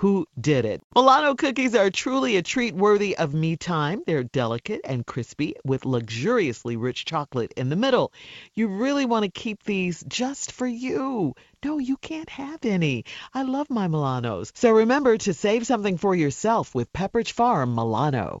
who did it. Milano cookies are truly a treat worthy of me time. They're delicate and crispy with luxuriously rich chocolate in the middle. You really want to keep these just for you. No, you can't have any. I love my Milanos. So remember to save something for yourself with Pepperidge Farm Milano.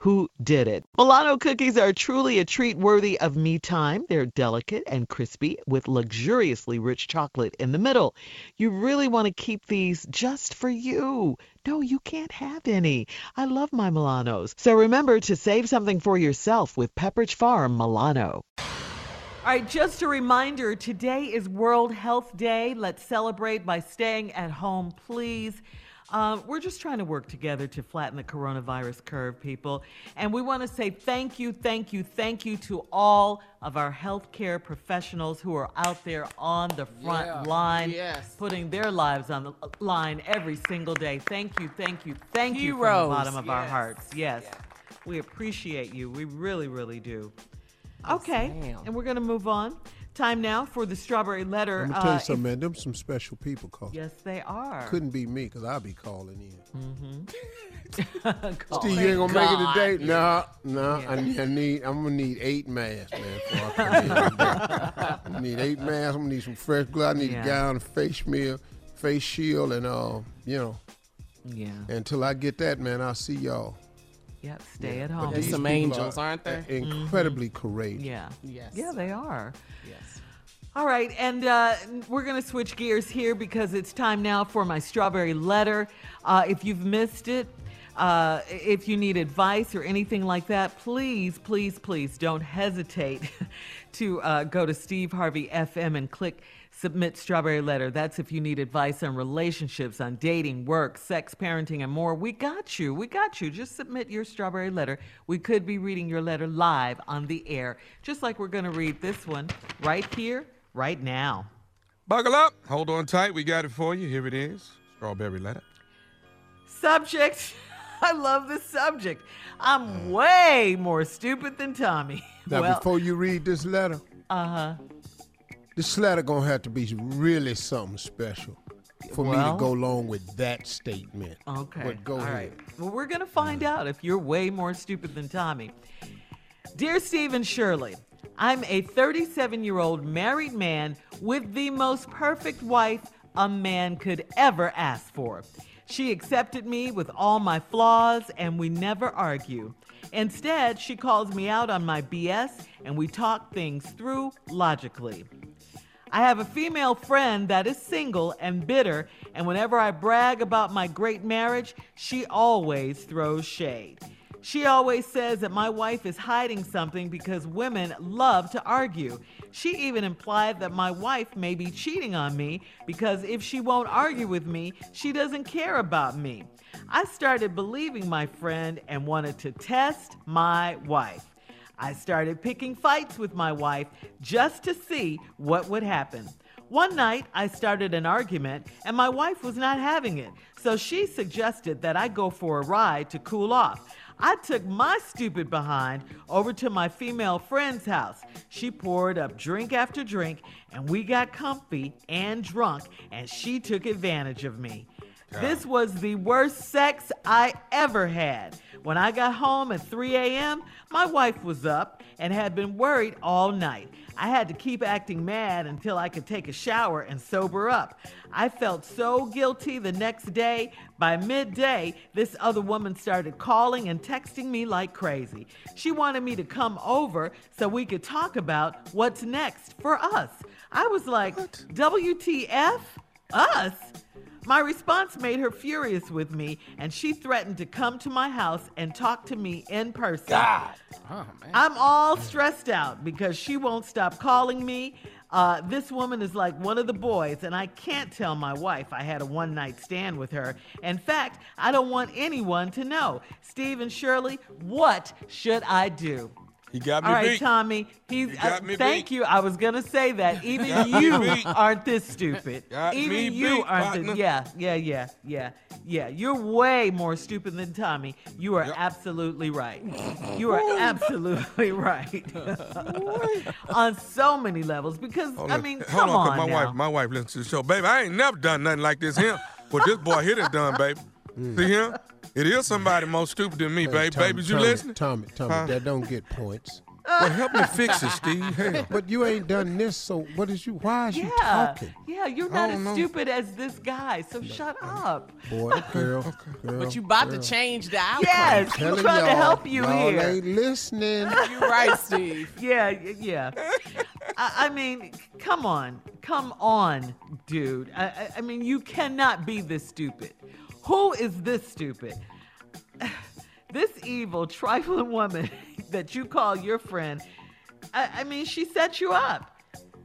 who did it. Milano cookies are truly a treat worthy of me time. They're delicate and crispy with luxuriously rich chocolate in the middle. You really want to keep these just for you. No, you can't have any. I love my Milanos. So remember to save something for yourself with Pepperidge Farm Milano. All right, just a reminder today is World Health Day. Let's celebrate by staying at home, please. Um, we're just trying to work together to flatten the coronavirus curve, people. And we want to say thank you, thank you, thank you to all of our healthcare professionals who are out there on the front Yeah. line, Yes. putting their lives on the line every single day. Thank you, thank you, thank you from the bottom of our hearts. Yes. Yeah. We appreciate you. We really, really do. Okay, ma'am. and we're going to move on. Time now for the strawberry letter. I'm gonna tell Uh, you if- something, man. Them some special people calling. Yes, they are. Couldn't be me, cause I'll be calling in. Call Steve, you ain't gonna make it God. today? No, no. I, need, I need. I'm gonna need eight masks, man. Before I come in. I need eight masks. I'm gonna need some fresh gloves. I need Yeah. a gown, a face meal, face shield, and uh, you know. Yeah. Until I get that, man, I'll see y'all. Yep. Stay Yeah, at but home. There's some angels, are aren't there? Incredibly courageous. Yeah. Yes. Yeah, they are. Yes. All right, and uh, we're going to switch gears here because it's time now for my strawberry letter. Uh, if you've missed it, uh, if you need advice or anything like that, please, please, please don't hesitate to uh, go to Steve Harvey FM and click submit strawberry letter. That's if you need advice on relationships, on dating, work, sex, parenting, and more. We got you. We got you. Just submit your strawberry letter. We could be reading your letter live on the air, just like we're going to read this one right here, right now. Buckle up. Hold on tight. We got it for you. Here it is. Strawberry letter. Subject. I love this subject. I'm way more stupid than Tommy. Now, well, before you read this letter, uh huh. This letter gonna have to be really something special for me to go along with that statement. Okay. But go All ahead. right. Well, we're going to find out if you're way more stupid than Tommy. Dear Steve and Shirley, I'm a 37 year old married man with the most perfect wife a man could ever ask for. She accepted me with all my flaws and we never argue. Instead, she calls me out on my BS and we talk things through logically. I have a female friend that is single and bitter, and whenever I brag about my great marriage, she always throws shade. She always says that my wife is hiding something because women love to argue. She even implied that my wife may be cheating on me because if she won't argue with me, she doesn't care about me. I started believing my friend and wanted to test my wife. I started picking fights with my wife just to see what would happen. One night, I started an argument and my wife was not having it, so she suggested that I go for a ride to cool off. I took my stupid behind over to my female friend's house. She poured up drink after drink, and we got comfy and drunk, and she took advantage of me. This was the worst sex I ever had. When I got home at 3 a.m., my wife was up and had been worried all night. I had to keep acting mad until I could take a shower and sober up. I felt so guilty the next day. By midday, this other woman started calling and texting me like crazy. She wanted me to come over so we could talk about what's next for us. I was like, what? WTF? Us? My response made her furious with me, and she threatened to come to my house and talk to me in person. God. Oh man. I'm all stressed out because she won't stop calling me. Uh, this woman is like one of the boys, and I can't tell my wife I had a one night stand with her. In fact, I don't want anyone to know. Steve and Shirley, what should I do? He got me All right, beat. Tommy. He's. Got uh, thank beat. you. I was gonna say that. Even you aren't this stupid. Got Even you beat, aren't. partner. This, yeah, yeah, yeah, yeah, yeah. You're way more stupid than Tommy. You are Yep. absolutely right. You are absolutely right. on so many levels. Because Hold I mean, Hold come on, 'cause on my now. wife, my wife listens to the show. Baby, I ain't never done nothing like this here. But this boy here done done, baby. See him? It is somebody more stupid than me, Hey, baby. Tommy, Babies, you Tommy, listening? Tommy, Tommy, Huh? that don't get points. Well, help me fix it, Steve. Hell. But you ain't done this, so what is you? Why is you talking? yeah, you're not as know. stupid as this guy. So shut up. Boy, girl, girl. But you about girl. to change the outcome. Yes, I'm Telling trying to y'all, help you y'all here. ain't listening. You're right, Steve. Yeah, yeah. I, I mean, come on, come on, dude. I, I, I mean, you cannot be this stupid. Who is this stupid? this evil, trifling woman that you call your friend. I, I mean, she set you up.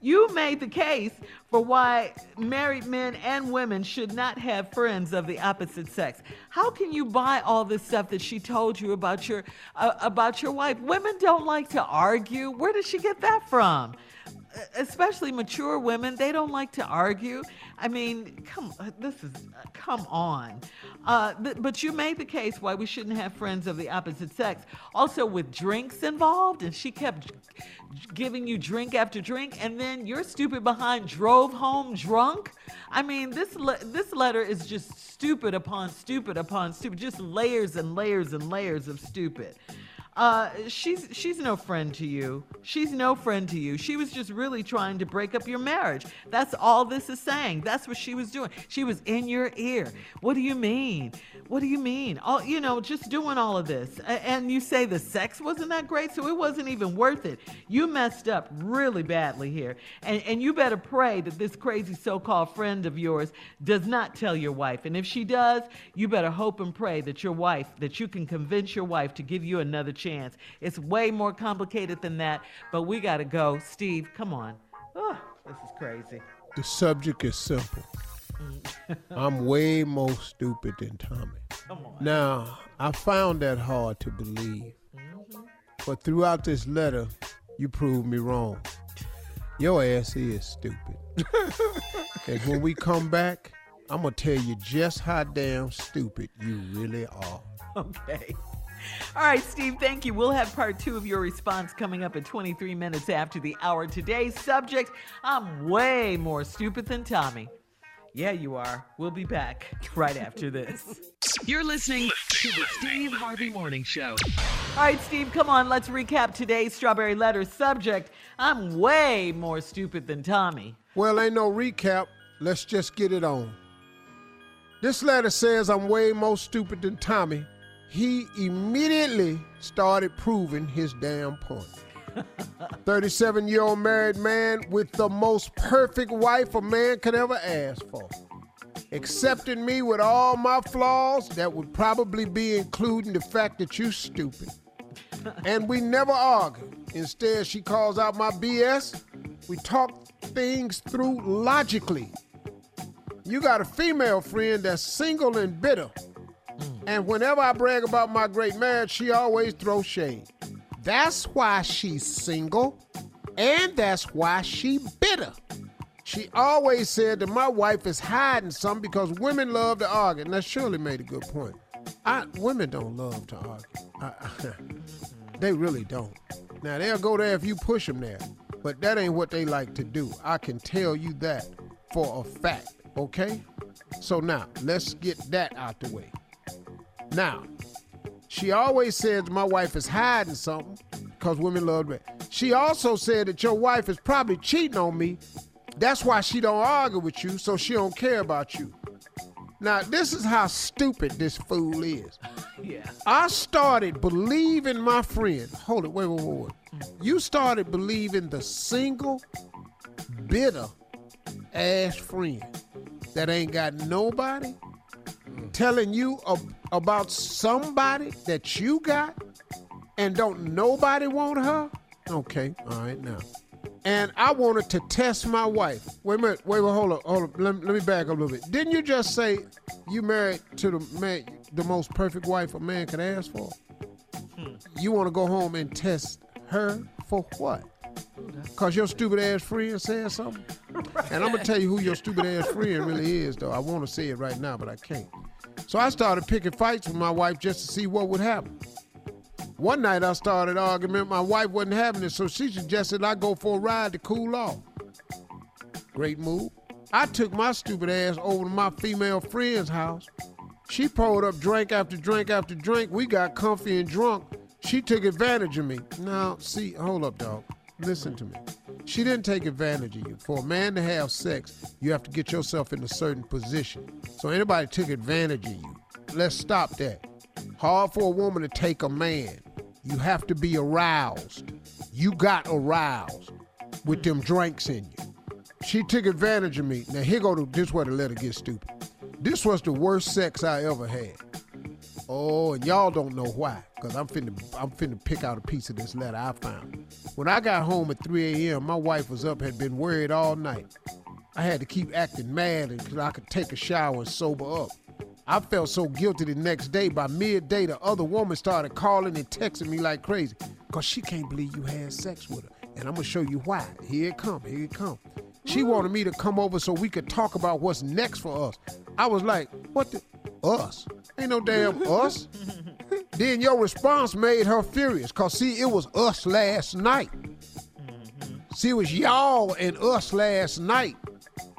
You made the case for why married men and women should not have friends of the opposite sex. How can you buy all this stuff that she told you about your uh, about your wife? Women don't like to argue. Where did she get that from? Uh, Especially mature women, they don't like to argue. I mean, come, this is, uh, come on. Uh, th- but you made the case why we shouldn't have friends of the opposite sex. Also, with drinks involved, and she kept giving you drink after drink, and then your stupid behind drove home drunk. I mean, this le- this letter is just stupid upon stupid upon stupid, just layers and layers and layers of stupid. Uh, she's she's no friend to you. She's no friend to you. She was just really trying to break up your marriage. That's all this is saying. That's what she was doing. She was in your ear. What do you mean? What do you mean? All you know, just doing all of this. And you say the sex wasn't that great, so it wasn't even worth it. You messed up really badly here. And and you better pray that this crazy so-called friend of yours does not tell your wife. And if she does, you better hope and pray that your wife, that you can convince your wife to give you another chance. It's way more complicated than that, but we got to go. Steve, come on. Oh, this is crazy. The subject is simple. I'm way more stupid than Tommy. Come on. Now, I found that hard to believe. Mm-hmm. But throughout this letter, you proved me wrong. Your ass is stupid. and when we come back, I'm going to tell you just how damn stupid you really are. Okay. All right, Steve, thank you. We'll have part two of your response coming up at 23 minutes after the hour. Today's subject I'm way more stupid than Tommy. Yeah, you are. We'll be back right after this. You're listening to the Steve Harvey Morning Show. All right, Steve, come on. Let's recap today's Strawberry Letter subject. I'm way more stupid than Tommy. Well, ain't no recap. Let's just get it on. This letter says I'm way more stupid than Tommy. He immediately started proving his damn point. 37 year old married man with the most perfect wife a man could ever ask for. Accepting me with all my flaws, that would probably be including the fact that you're stupid. And we never argue. Instead, she calls out my BS. We talk things through logically. You got a female friend that's single and bitter. And whenever I brag about my great marriage, she always throws shade. That's why she's single, and that's why she bitter. She always said that my wife is hiding something because women love to argue. And that Shirley made a good point. I, women don't love to argue. I, they really don't. Now they'll go there if you push them there, but that ain't what they like to do. I can tell you that for a fact. Okay. So now let's get that out the way. Now, she always says my wife is hiding something because women love me. She also said that your wife is probably cheating on me. That's why she don't argue with you, so she don't care about you. Now, this is how stupid this fool is. Yeah. I started believing my friend. Hold it, wait, wait, wait, wait. You started believing the single, bitter ass friend. that ain't got nobody mm. telling you ab- about somebody that you got and don't nobody want her? Okay, all right now. And I wanted to test my wife. Wait a minute, wait, wait, hold up, hold up. Let, let me back up a little bit. Didn't you just say you married to the man, the most perfect wife a man could ask for? Hmm. You want to go home and test her for what? Cause your stupid ass friend said something. And I'm gonna tell you who your stupid ass friend really is, though. I want to say it right now, but I can't. So I started picking fights with my wife just to see what would happen. One night I started arguing. My wife wasn't having it, so she suggested I go for a ride to cool off. Great move. I took my stupid ass over to my female friend's house. She poured up drink after drink after drink. We got comfy and drunk. She took advantage of me. Now, see, hold up, dog. Listen to me. She didn't take advantage of you. For a man to have sex, you have to get yourself in a certain position. So anybody took advantage of you. Let's stop that. Hard for a woman to take a man. You have to be aroused. You got aroused with them drinks in you. She took advantage of me. Now here go to this where the letter gets stupid. This was the worst sex I ever had. Oh, and y'all don't know why, cause I'm finna I'm finna pick out a piece of this letter I found. When I got home at 3 a.m., my wife was up, had been worried all night. I had to keep acting mad until I could take a shower and sober up. I felt so guilty the next day. By midday, the other woman started calling and texting me like crazy, cause she can't believe you had sex with her. And I'm gonna show you why. Here it come, here it come. She wanted me to come over so we could talk about what's next for us. I was like, what the us? Ain't no damn us. then your response made her furious, cause see, it was us last night. See, it was y'all and us last night.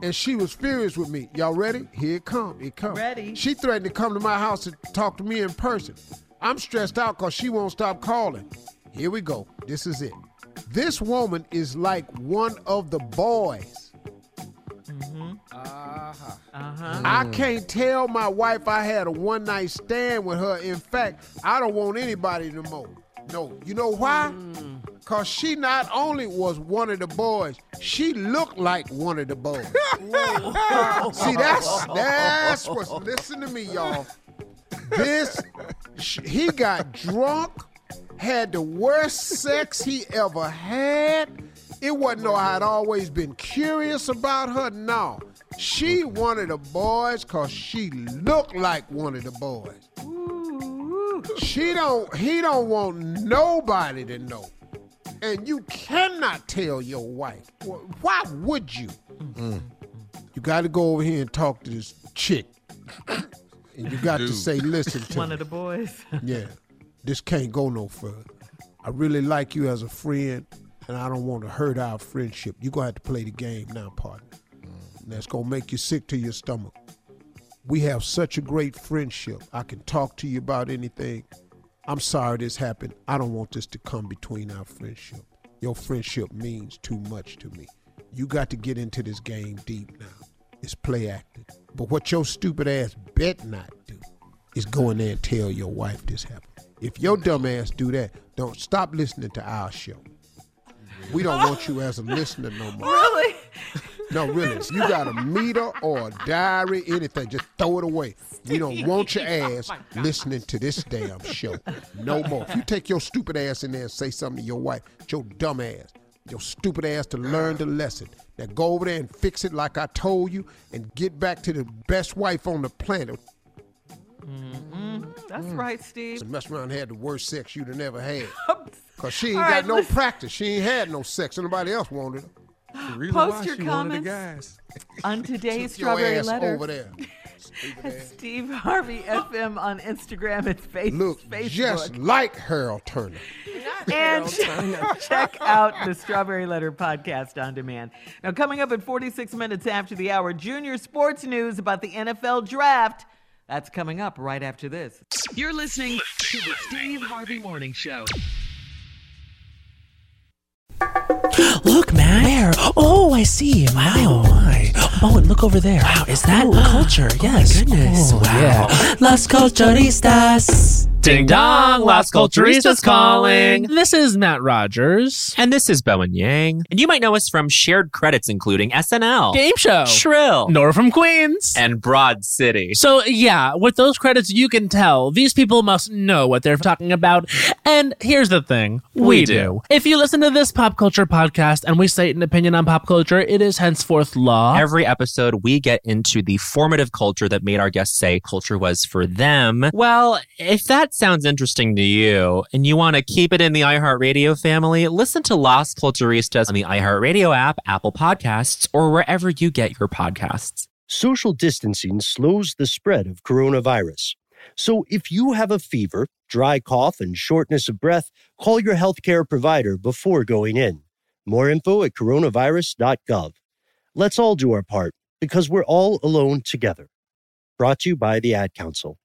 And she was furious with me. Y'all ready? Here it come. It come. Ready. She threatened to come to my house and talk to me in person. I'm stressed out because she won't stop calling. Here we go. This is it. This woman is like one of the boys. Uh-huh. Uh-huh. I can't tell my wife I had a one night stand with her. In fact, I don't want anybody no more. No. You know why? Mm. Cause she not only was one of the boys, she looked like one of the boys. See, that's that's what's listen to me, y'all. This he got drunk, had the worst sex he ever had. It wasn't no I'd always been curious about her. No. She one of the boys cause she looked like one of the boys. She don't he don't want nobody to know. And you cannot tell your wife. Why would you? Mm-hmm. You got to go over here and talk to this chick. And you got to say, listen to One me. of the boys. Yeah, this can't go no further. I really like you as a friend, and I don't want to hurt our friendship. You're going to have to play the game now, partner. That's going to make you sick to your stomach. We have such a great friendship. I can talk to you about anything. I'm sorry this happened. I don't want this to come between our friendship. Your friendship means too much to me. You got to get into this game deep now. It's play acting. But what your stupid ass bet not do is go in there and tell your wife this happened. If your dumb ass do that, don't stop listening to our show. We don't want you as a listener no more. Really? No, really. You got a meter or a diary, anything, just throw it away. We don't want your oh ass listening to this damn show. No more. If you take your stupid ass in there and say something to your wife, it's your dumb ass, your stupid ass to learn the lesson. Now go over there and fix it like I told you and get back to the best wife on the planet. Mm-hmm. That's mm. right, Steve. And mess around and had the worst sex you'd have never had. Cause she ain't All got right, no listen. practice. She ain't had no sex. and Nobody else wanted her. The Post your she one of the comments. On today's Took your Strawberry ass Letter. over there. Stupid. Steve Harvey FM on Instagram and face- Look Facebook. just like Harold Turner. and check out the Strawberry Letter podcast on demand. Now, coming up at 46 minutes after the hour, junior sports news about the NFL draft. That's coming up right after this. You're listening to the Steve Harvey Morning Show. Look, man. Where? Oh, I see. Wow. Oh, my. Oh, and look over there. Wow, is that culture? Oh yes. Oh, goodness. wow. Yeah. Las Culturistas. Ding dong, Las Culturistas calling. This is Matt Rogers. And this is Bowen Yang. And you might know us from shared credits including SNL, Game show. Shrill, Nora from Queens. and Broad City. So, yeah, with those credits, you can tell these people must know what they're talking about. And here's the thing we, We do. do. If you listen to this pop culture podcast and we state an opinion on pop culture, it is henceforth law. Every episode, we get into the formative culture that made our guests say culture was for them. Well, if that sounds interesting to you and you want to keep it in the iHeartRadio family, listen to Las Culturistas on the iHeartRadio app, Apple Podcasts, or wherever you get your podcasts. Social distancing slows the spread of coronavirus. So if you have a fever, dry cough, and shortness of breath, call your healthcare provider before going in. More info at coronavirus.gov. Let's all do our part because we're all alone together. Brought to you by the Ad Council.